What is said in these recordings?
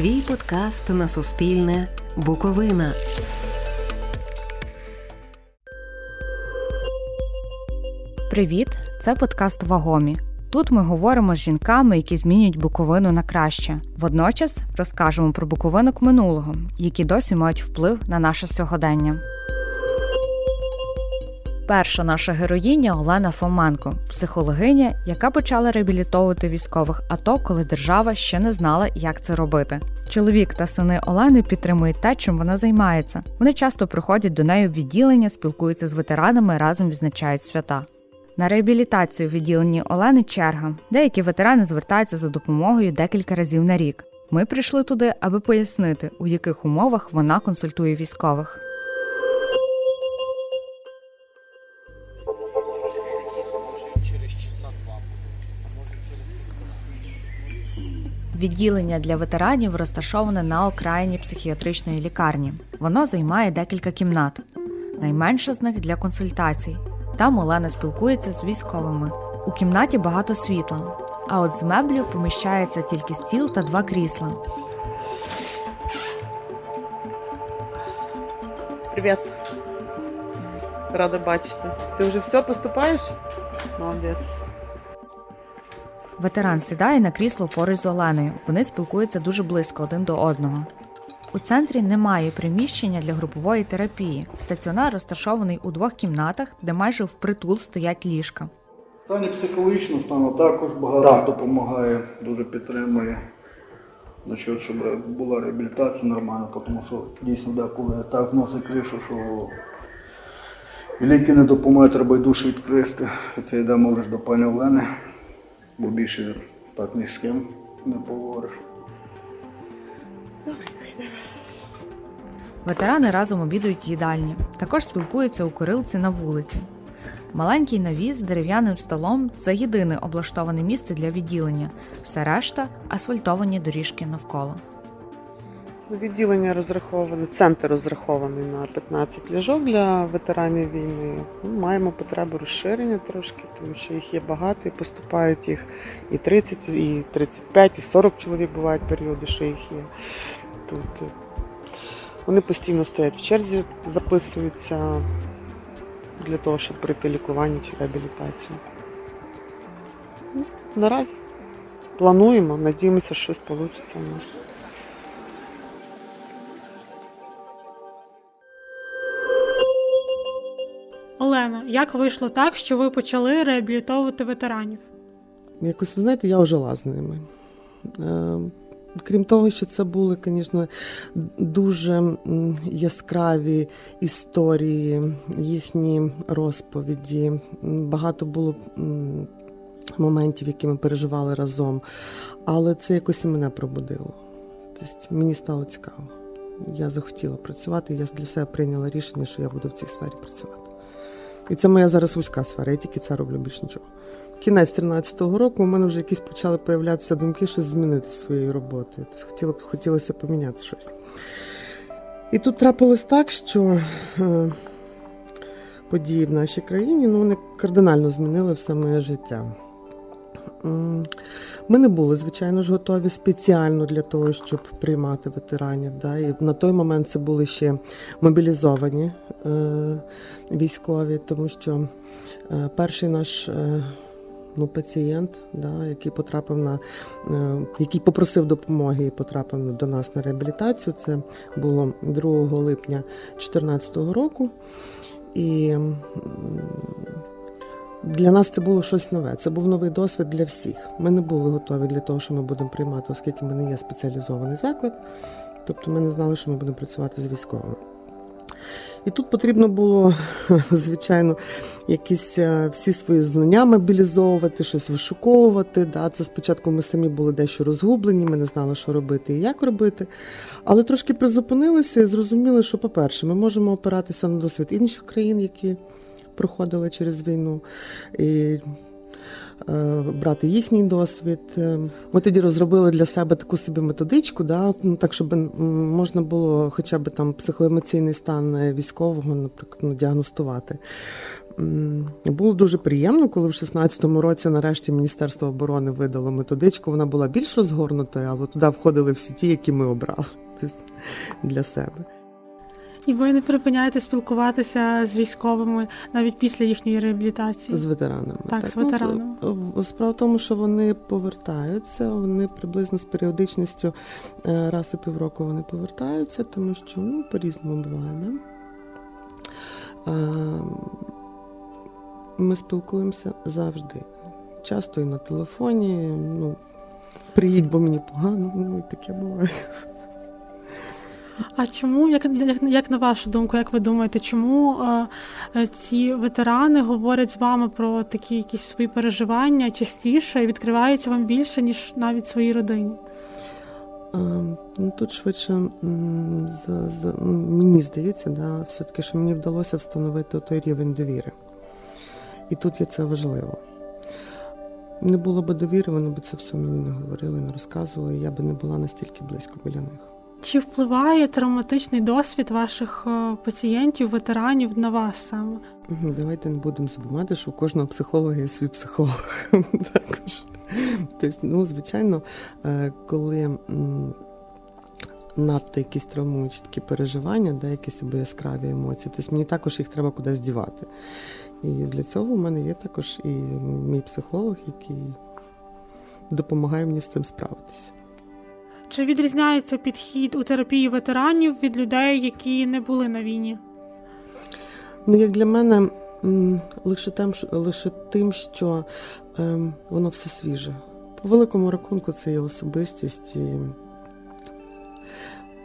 Твій подкаст на Суспільне. Буковина. Привіт! Це подкаст Вагомі. Тут ми говоримо з жінками, які змінюють Буковину на краще. Водночас розкажемо про буковинок минулого, які досі мають вплив на наше сьогодення. Перша наша героїня Олена Фоменко, психологиня, яка почала реабілітовувати військових АТО, коли держава ще не знала, як це робити. Чоловік та сини Олени підтримують те, чим вона займається. Вони часто приходять до неї в відділення, спілкуються з ветеранами, разом відзначають свята. На реабілітацію в відділенні Олени черга. Деякі ветерани звертаються за допомогою декілька разів на рік. Ми прийшли туди, аби пояснити, у яких умовах вона консультує військових. Відділення для ветеранів розташоване на окраїні психіатричної лікарні. Воно займає декілька кімнат. Найменша з них для консультацій. Там Олена спілкується з військовими. У кімнаті багато світла, а от з меблів поміщається тільки стіл та два крісла. Привіт. Рада бачити. Ти вже все поступаєш? Молодець. Ветеран сідає на крісло поруч з Оленою. Вони спілкуються дуже близько один до одного. У центрі немає приміщення для групової терапії. Стаціонар розташований у двох кімнатах, де майже впритул стоять ліжка. Стані психологічно стану також багато допомагає, дуже підтримує. Значить, щоб була реабілітація нормальна, тому що дійсно деколи так зносить кришу, що ліки не допомагають, треба й душу відкрити. Це йдемо лише до пані Олени, бо більше так ні з ким не поговориш. Ветерани разом обідають в їдальні. Також спілкуються у курилці на вулиці. Маленький навіс з дерев'яним столом це єдине облаштоване місце для відділення. Все решта асфальтовані доріжки навколо. Відділення розраховане, центр розрахований на 15 ліжок для ветеранів війни. Ми маємо потребу розширення трошки, тому що їх є багато і поступають їх і 30, і 35, і 40 чоловік бувають періоди, що їх є тут. Вони постійно стоять в черзі, записуються для того, щоб пройти лікування чи реабілітацію. Ну, Наразі плануємо, надіємося, що щось вийде у нас. Олено, як вийшло так, що ви почали реабілітовувати ветеранів? Якось, знаєте, я жила з ними. Е, Крім того, що це були, звісно, дуже яскраві історії, їхні розповіді. Багато було моментів, які ми переживали разом. Але це якось і мене пробудило. Тобто Мені стало цікаво. Я захотіла працювати, я для себе прийняла рішення, що я буду в цій сфері працювати. І це моя зараз вузька сфера, я тільки це роблю більш нічого. Кінець 13-го року у мене вже якісь почали появлятися думки, щось змінити своєю роботою. Хотіло, хотілося поміняти щось. І тут трапилось так, що е, події в нашій країні ну, вони кардинально змінили все моє життя. Ми не були, звичайно ж, готові спеціально для того, щоб приймати ветеранів. Да? І на той момент це були ще мобілізовані е, військові, тому що е, перший наш е, ну, пацієнт, да, який потрапив на е, який попросив допомоги і потрапив до нас на реабілітацію. Це було 2 липня 2014 року. І для нас це було щось нове. Це був новий досвід для всіх. Ми не були готові для того, що ми будемо приймати, оскільки ми не є спеціалізований заклад. Тобто ми не знали, що ми будемо працювати з військовими. І тут потрібно було, звичайно, якісь е, всі свої знання мобілізовувати, щось вишуковувати. Да. Це спочатку ми самі були дещо розгублені, ми не знали, що робити і як робити. Але трошки призупинилися і зрозуміли, що, по-перше, ми можемо опиратися на досвід інших країн, які проходили через війну. І е, брати їхній досвід. Е, ми тоді розробили для себе таку собі методичку, да, ну, так щоб можна було хоча б там психоемоційний стан військового, наприклад, ну, діагностувати. Було дуже приємно, коли в 16-му році нарешті Міністерство оборони видало методичку. Вона була більш розгорнутою, але туди входили всі ті, які ми обрали для себе. І ви не припиняєте спілкуватися з військовими навіть після їхньої реабілітації? З ветеранами. Так, так. з ветеранами. Ну, справа в тому, що вони повертаються, вони приблизно з періодичністю е, раз у півроку вони повертаються, тому що ну, по-різному буває. Да? Ми спілкуємося завжди. Часто і на телефоні. ну, Приїдь, бо мені погано, ну і таке буває. А чому, як як, як на вашу думку, як ви думаєте, чому е, ці ветерани говорять з вами про такі якісь свої переживання частіше і відкриваються вам більше, ніж навіть своїй родині? Ну, Тут швидше за, за, мені здається, да, все-таки, що мені вдалося встановити той рівень довіри. І тут є це важливо. Не було б довіри, вони б це все мені не говорили, не розказували, я би не була настільки близько біля них. Чи впливає травматичний досвід ваших е, пацієнтів, ветеранів на вас саме? Давайте не будемо забувати, що у кожного психолога є свій психолог. Також. Тобто, ну, звичайно, е, коли надто якісь травмуючі такі переживання, да, якісь або яскраві емоції, тобто мені також їх треба кудись дівати. І для цього в мене є також і мій психолог, який допомагає мені з цим справитися. Чи відрізняється підхід у терапії ветеранів від людей, які не були на війні? Ну, як для мене, лише тим, лише тим, що ем, воно все свіже. По великому рахунку, це є особистість. І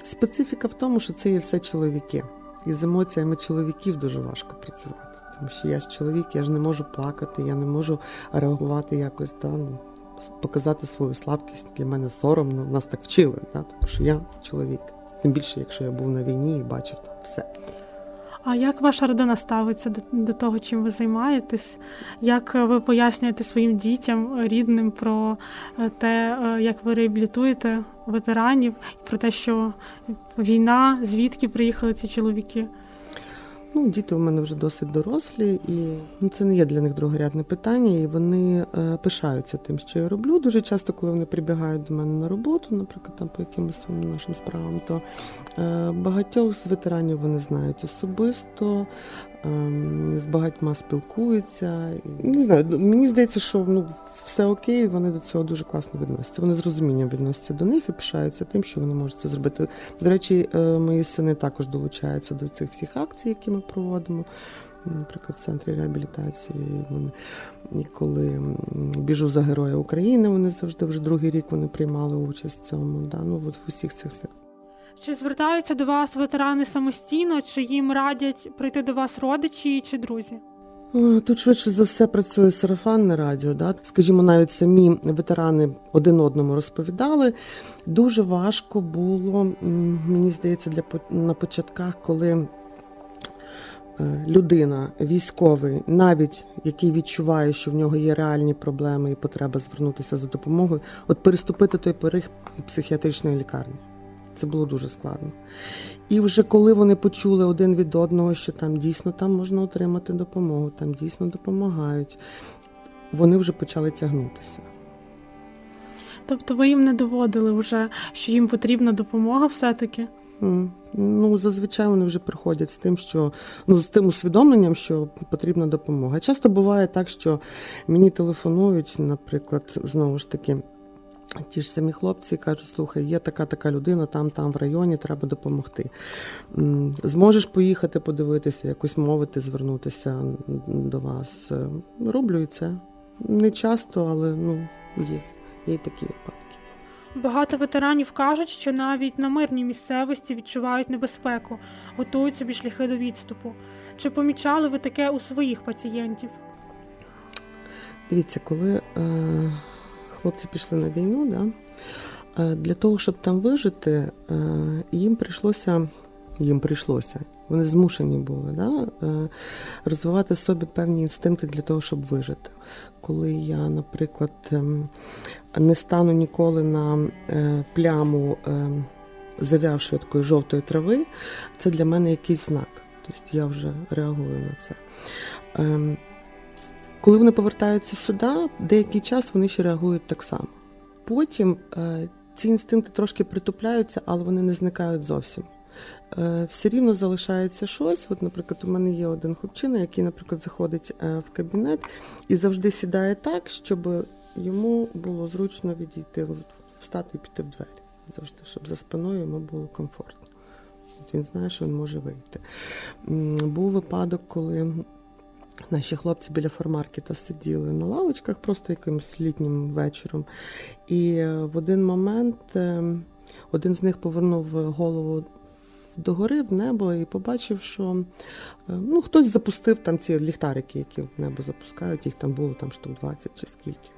Специфіка в тому, що це є все чоловіки. І з емоціями чоловіків дуже важко працювати. Тому що я ж чоловік, я ж не можу плакати, я не можу реагувати якось. Да, ну, показати свою слабкість для мене соромно. Нас так вчили, да? тому що я чоловік. Тим більше, якщо я був на війні і бачив там все. А як ваша родина ставиться до, до того, чим ви займаєтесь? Як ви пояснюєте своїм дітям, рідним про е, те, е, як ви реабілітуєте ветеранів, про те, що війна, звідки приїхали ці чоловіки? Ну, Діти у мене вже досить дорослі, і ну, це не є для них другорядне питання, і вони е, пишаються тим, що я роблю. Дуже часто, коли вони прибігають до мене на роботу, наприклад, там по якимось своїм нашим справам, то е, багатьох з ветеранів вони знають особисто, з багатьма спілкуються. Не знаю, мені здається, що ну, все окей, вони до цього дуже класно відносяться. Вони з розумінням відносяться до них і пишаються тим, що вони можуть це зробити. До речі, е, мої сини також долучаються до цих всіх акцій, які ми проводимо. Наприклад, в центрі реабілітації вони і коли біжу за Героя України, вони завжди вже другий рік вони приймали участь в цьому. Да? Ну, от в усіх цих всіх. Чи звертаються до вас ветерани самостійно, чи їм радять прийти до вас родичі чи друзі? Тут швидше за все працює сарафанне радіо. Да? Скажімо, навіть самі ветерани один одному розповідали. Дуже важко було, мені здається, для на початках, коли е, людина, військовий, навіть який відчуває, що в нього є реальні проблеми і потреба звернутися за допомогою, от переступити той поріг психіатричної лікарні. Це було дуже складно. І вже коли вони почули один від одного, що там дійсно там можна отримати допомогу, там дійсно допомагають, вони вже почали тягнутися. Тобто ви їм не доводили вже, що їм потрібна допомога все-таки? Ну, зазвичай вони вже приходять з тим, що ну з тим усвідомленням, що потрібна допомога. Часто буває так, що мені телефонують, наприклад, знову ж таки. Ті ж самі хлопці кажуть, слухай, є така така людина, там, там в районі, треба допомогти. Зможеш поїхати подивитися, якось мовити, звернутися до вас. Роблю і це. Не часто, але ну, є, є й такі випадки. Багато ветеранів кажуть, що навіть на мирній місцевості відчувають небезпеку, готують собі шляхи до відступу. Чи помічали ви таке у своїх пацієнтів? Дивіться, коли. Е хлопці пішли на війну, да, е, для того, щоб там вижити, е, їм прийшлося, їм прийшлося, Вони змушені були да, е, розвивати собі певні інстинкти для того, щоб вижити. Коли я, наприклад, ем, не стану ніколи на е, пляму ем, зав'явшої такої жовтої трави, це для мене якийсь знак. Тобто я вже реагую на це. Коли вони повертаються сюди, деякий час вони ще реагують так само. Потім е, ці інстинкти трошки притупляються, але вони не зникають зовсім. Е, все рівно залишається щось. От, наприклад, у мене є один хлопчина, який, наприклад, заходить е, в кабінет і завжди сідає так, щоб йому було зручно відійти, встати і піти в двері. Завжди, щоб за спиною йому було комфортно. От Він знає, що він може вийти. Був випадок, коли Наші хлопці біля фармаркета сиділи на лавочках просто якимось літнім вечором. І е, в один момент е, один з них повернув голову догори в небо і побачив, що е, ну, хтось запустив там ці ліхтарики, які в небо запускають, їх там було там штук 20 чи скільки.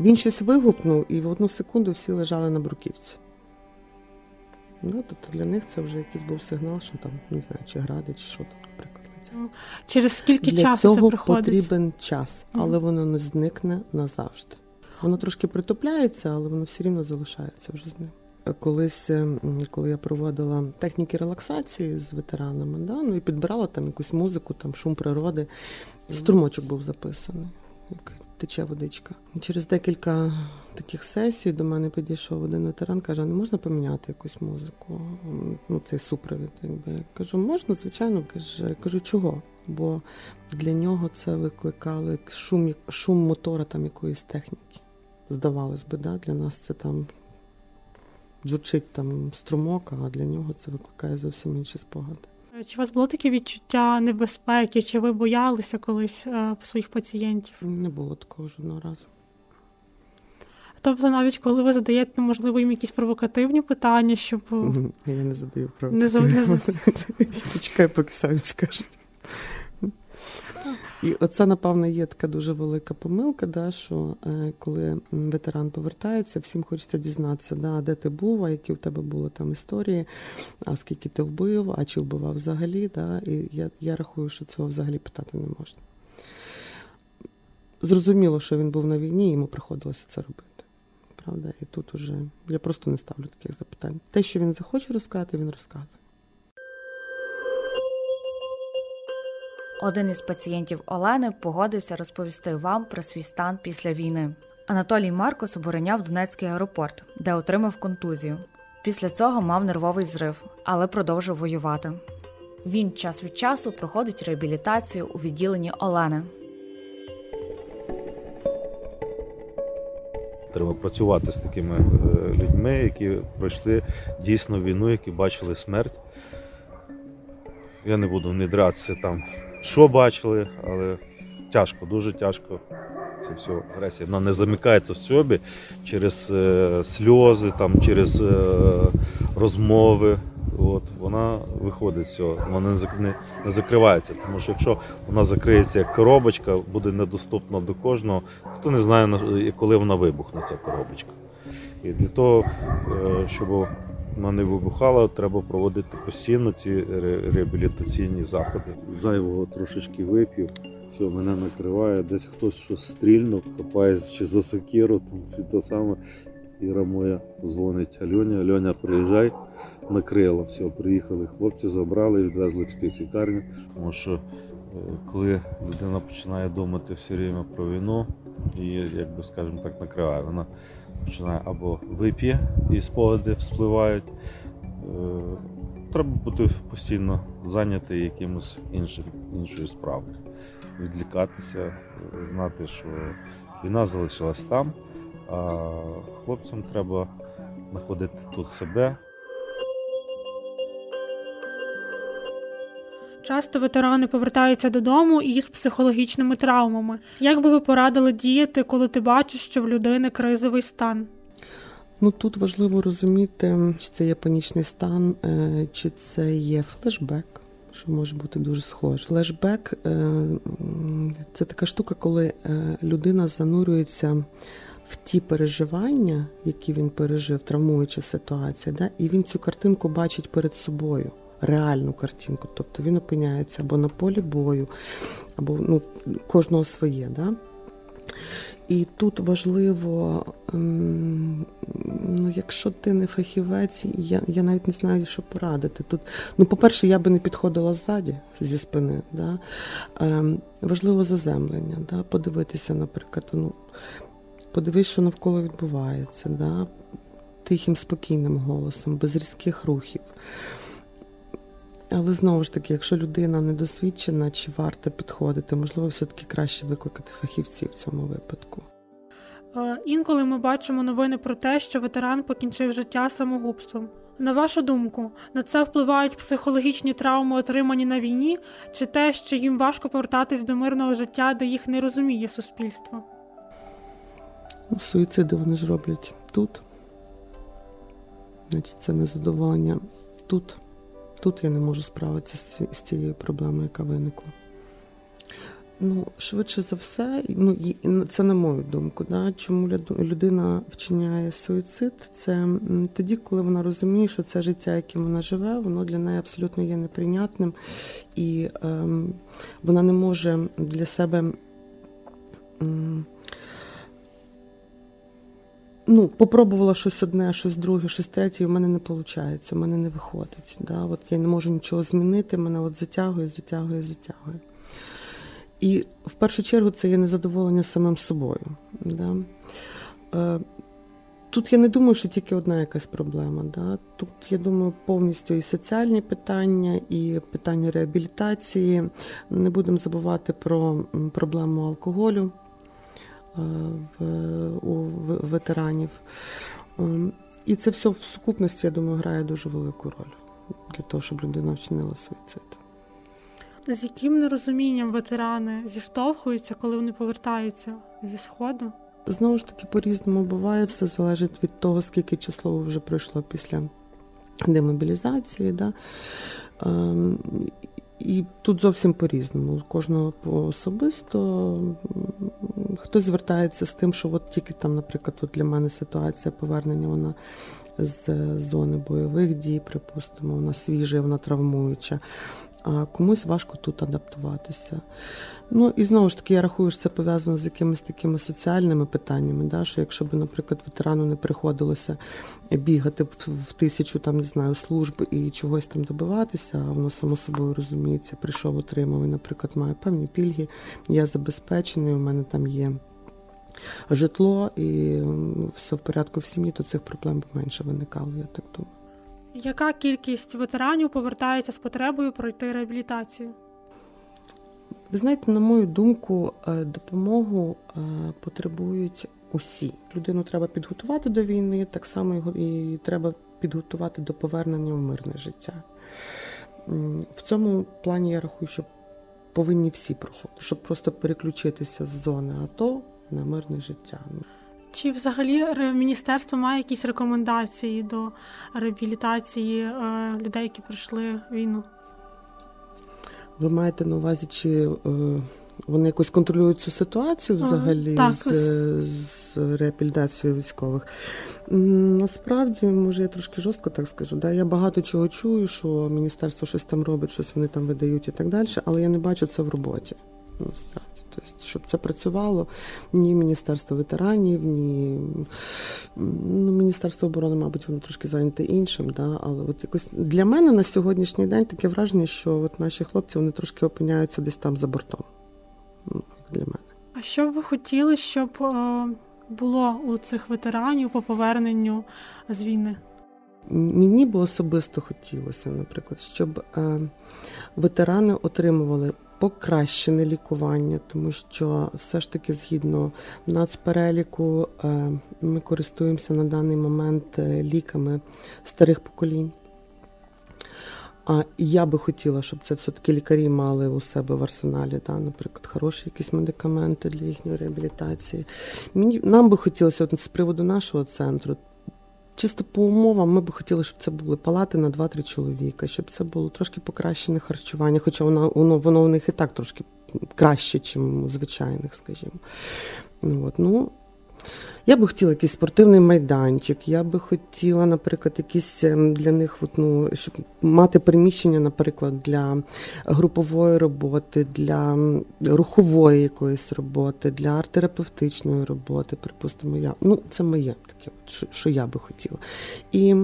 Він щось вигукнув, і в одну секунду всі лежали на бруківці. Ну, Тобто для них це вже якийсь був сигнал, що там, не знаю, чи гради, чи що там, наприклад. Через скільки Для часу цього це приходить? потрібен час, але воно не зникне назавжди. Воно трошки притупляється, але воно все рівно залишається вже з ним. Колись, ем, коли я проводила техніки релаксації з ветеранами, да, ну і підбирала там якусь музику, там шум природи, струмочок був записаний, тече водичка. Через декілька таких сесій до мене підійшов один ветеран, каже: не можна поміняти якусь музику? Ну, цей супровід. Якби. Я кажу, можна, звичайно, каже, кажу, чого? Бо для нього це викликали шум шум мотора там якоїсь техніки. Здавалось би, да? для нас це там джурчить там струмок, а для нього це викликає зовсім інші спогади. Чи у вас було таке відчуття небезпеки? Чи ви боялися колись е, своїх пацієнтів? Не було такого жодного разу. Тобто, навіть коли ви задаєте, можливо, їм якісь провокативні питання, щоб. Я не задаю провокативні не, не... Чекай, поки самі скажуть. І оце, напевно, є така дуже велика помилка, да, що е, коли ветеран повертається, всім хочеться дізнатися, да, де ти був, а які у тебе були там історії, а скільки ти вбив, а чи вбивав взагалі. Да, І я, я рахую, що цього взагалі питати не можна. Зрозуміло, що він був на війні, йому приходилося це робити. Правда? І тут уже я просто не ставлю таких запитань. Те, що він захоче розказати, він розказує. Один із пацієнтів Олени погодився розповісти вам про свій стан після війни. Анатолій Маркос обороняв Донецький аеропорт, де отримав контузію. Після цього мав нервовий зрив, але продовжив воювати. Він час від часу проходить реабілітацію у відділенні Олени. Треба працювати з такими е, людьми, які пройшли дійсно війну, які бачили смерть. Я не буду внедрятися там що бачили, але тяжко, дуже тяжко. Це все агресія. Вона не замикається в собі через е, сльози, там, через е, розмови. От, Вона виходить з цього, вона не, не закривається. Тому що якщо вона закриється як коробочка, буде недоступна до кожного, хто не знає, коли вона вибухне, ця коробочка. І для того, е, щоб вона не вибухала, треба проводити постійно ці реабілітаційні заходи. Зайвого трошечки вип'ю, все, мене накриває, десь хтось щось стрільнув, хапає чи за сокиру, там те саме. Іра моя дзвонить Альоні, Альоня, приїжджай, накрила. Все, приїхали хлопці, забрали, відвезли в лікарню. Тому що е, коли людина починає думати все время про війну, і, як би скажімо так, накриває, вона починає або вип'є і спогади вспливають. Е, треба бути постійно зайнятий якимось іншим, іншою справою. Відлікатися, знати, що війна залишилась там, а хлопцям треба знаходити тут себе. Часто ветерани повертаються додому із психологічними травмами. Як би ви порадили діяти, коли ти бачиш, що в людини кризовий стан? Ну тут важливо розуміти, чи це є панічний стан, е, чи це є флешбек, що може бути дуже схоже. Флешбек е, це така штука, коли е, людина занурюється в ті переживання, які він пережив, травмуюча ситуація, да? і він цю картинку бачить перед собою. Реальну картинку. Тобто він опиняється або на полі бою, або ну, кожного своє. Да? І тут важливо, ем, ну, якщо ти не фахівець, я я навіть не знаю, що порадити. Тут, ну, по-перше, я би не підходила ззаді зі спини. Да? Ем, важливо заземлення, да? подивитися, наприклад, ну, подивись, що навколо відбувається, да? тихим, спокійним голосом, без різких рухів. Але знову ж таки, якщо людина недосвідчена, чи варто підходити, можливо, все-таки краще викликати фахівців в цьому випадку. Е, інколи ми бачимо новини про те, що ветеран покінчив життя самогубством. На вашу думку, на це впливають психологічні травми, отримані на війні, чи те, що їм важко повертатись до мирного життя, де їх не розуміє суспільство? Ну, суїциди вони ж роблять тут. Значить, це незадоволення тут. Тут я не можу справитися з цією проблемою, яка виникла. Ну, швидше за все, ну це на мою думку. Да? Чому людина вчиняє суїцид? Це тоді, коли вона розуміє, що це життя, яким вона живе, воно для неї абсолютно є неприйнятним, і ем, вона не може для себе. Ем, ну, попробувала щось одне, щось друге, щось третє, і в мене не виходить, в мене не виходить. Да? От Я не можу нічого змінити, мене от затягує, затягує, затягує. І в першу чергу це є незадоволення самим собою. Да? Е, тут я не думаю, що тільки одна якась проблема. Да? Тут, я думаю, повністю і соціальні питання, і питання реабілітації. Не будемо забувати про проблему алкоголю. Е, в, у ветеранів. Ем, і це все в сукупності, я думаю, грає дуже велику роль для того, щоб людина вчинила суїцид. З яким нерозумінням ветерани зіштовхуються, коли вони повертаються зі сходу? Знову ж таки, по-різному буває, все залежить від того, скільки число вже пройшло після демобілізації. Да? Ем, і тут зовсім по-різному. Кожного особисто хтось звертається з тим, що от тільки там, наприклад, от для мене ситуація повернення вона з зони бойових дій, припустимо, вона свіжа, вона травмуюча а комусь важко тут адаптуватися. Ну і знову ж таки, я рахую, що це пов'язано з якимись такими соціальними питаннями. Да, Що якщо б, наприклад, ветерану не приходилося бігати в тисячу там, не знаю, служб і чогось там добиватися, а воно само собою розуміється, прийшов, отримав і, наприклад, має певні пільги, я забезпечений, у мене там є. Житло і все в порядку в сім'ї, то цих проблем менше виникало, я так думаю. Яка кількість ветеранів повертається з потребою пройти реабілітацію? Ви знаєте, на мою думку, е, допомогу е, потребують усі. Людину треба підготувати до війни, так само його і треба підготувати до повернення в мирне життя. В цьому плані я рахую, що повинні всі проходити, щоб просто переключитися з зони АТО на мирне життя. Чи взагалі міністерство має якісь рекомендації до реабілітації е, людей, які пройшли війну? Ви маєте на увазі, чи е, вони якось контролюють цю ситуацію взагалі так. з, з реабілітацією військових? Насправді, може, я трошки жорстко так скажу. Да? Я багато чого чую, що міністерство щось там робить, щось вони там видають і так далі, але я не бачу це в роботі. Насправді. Щоб це працювало, ні Міністерство ветеранів, ні ну, Міністерство оборони, мабуть, воно трошки зайняте іншим. Да? Але от якось для мене на сьогоднішній день таке враження, що от наші хлопці вони трошки опиняються десь там за бортом. Ну, для мене. А що б ви хотіли, щоб е, було у цих ветеранів по поверненню з війни? Мені би особисто хотілося, наприклад, щоб е, ветерани отримували покращене лікування, тому що все ж таки згідно нацпереліку е, ми користуємося на даний момент е, ліками старих поколінь. А я би хотіла, щоб це все-таки лікарі мали у себе в арсеналі, да, наприклад, хороші якісь медикаменти для їхньої реабілітації. Мені нам би хотілося от з приводу нашого центру. Чисто по умовам ми б хотіли, щоб це були палати на 2-3 чоловіка, щоб це було трошки покращене харчування, хоча воно воно, воно в них і так трошки краще, ніж у звичайних, скажімо. Ну, от, ну, Я би хотіла якийсь спортивний майданчик, я би хотіла, наприклад, якісь ем, для них от, ну, щоб мати приміщення, наприклад, для групової роботи, для рухової якоїсь роботи, для арт-терапевтичної роботи, припустимо, я. Ну, це моє таке, що, я би хотіла. І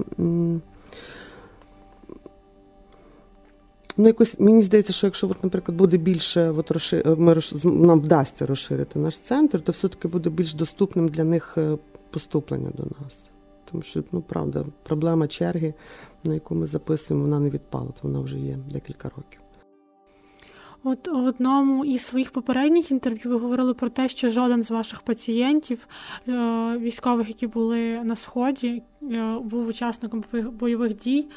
Ну, якось мені здається, що якщо, от, наприклад, буде більше, от розшир... ми розш... нам вдасться розширити наш центр, то все-таки буде більш доступним для них е, поступлення до нас. Тому що, ну правда, проблема черги, на яку ми записуємо, вона не відпала, вона вже є декілька років. От в одному із своїх попередніх інтерв'ю ви говорили про те, що жоден з ваших пацієнтів, е, військових, які були на сході, е, був учасником бойових дій,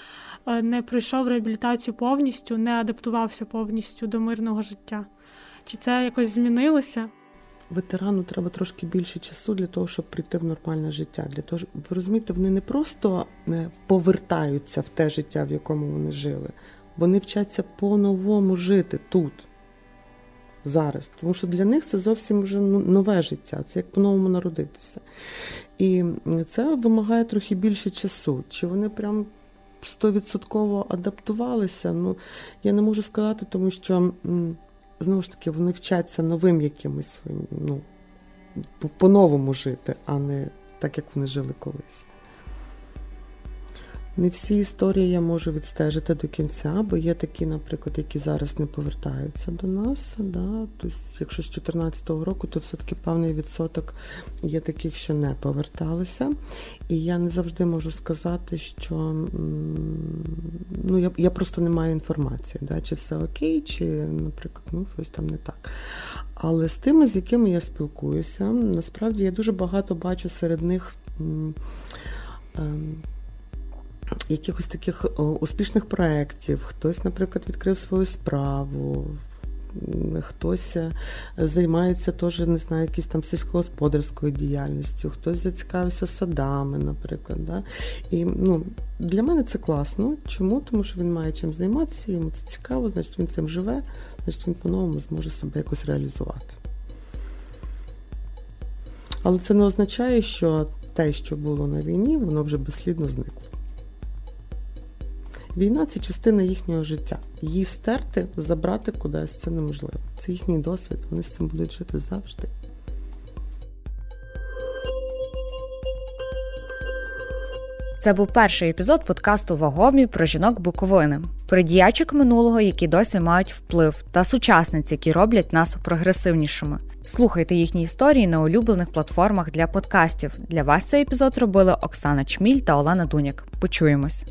е, не пройшов реабілітацію повністю, не адаптувався повністю до мирного життя. Чи це якось змінилося? Ветерану треба трошки більше часу для того, щоб прийти в нормальне життя. Для того, ви розумієте, вони не просто повертаються в те життя, в якому вони жили. Вони вчаться по-новому жити тут, зараз. Тому що для них це зовсім вже ну, нове життя, це як по-новому народитися. І це вимагає трохи більше часу. Чи вони прям стовідсотково адаптувалися? Ну, я не можу сказати, тому що знову ж таки вони вчаться новим якимось своїм, ну, по-новому жити, а не так, як вони жили колись. Не всі історії я можу відстежити до кінця, бо є такі, наприклад, які зараз не повертаються до нас. Да? Тобто, якщо з 2014 року, то все-таки певний відсоток є таких, що не поверталися. І я не завжди можу сказати, що ну, я я просто не маю інформації, да? чи все окей, чи, наприклад, ну, щось там не так. Але з тими, з якими я спілкуюся, насправді я дуже багато бачу серед них. Ем, якихось таких успішних проєктів, хтось, наприклад, відкрив свою справу. Хтось е, займається теж, не знаю, якісь там сільськогосподарською діяльністю, хтось зацікавився садами, наприклад. Да? І ну, для мене це класно. Чому? Тому що він має чим займатися, йому це цікаво, значить він цим живе, значить він по-новому зможе себе якось реалізувати. Але це не означає, що те, що було на війні, воно вже безслідно зникло. Війна це частина їхнього життя. Її стерти, забрати кудись це неможливо. Це їхній досвід, вони з цим будуть жити завжди. Це був перший епізод подкасту Вагомі про жінок Буковини, про діячок минулого, які досі мають вплив, та сучасниць, які роблять нас прогресивнішими. Слухайте їхні історії на улюблених платформах для подкастів. Для вас цей епізод робили Оксана Чміль та Олена Дуняк. Почуємось.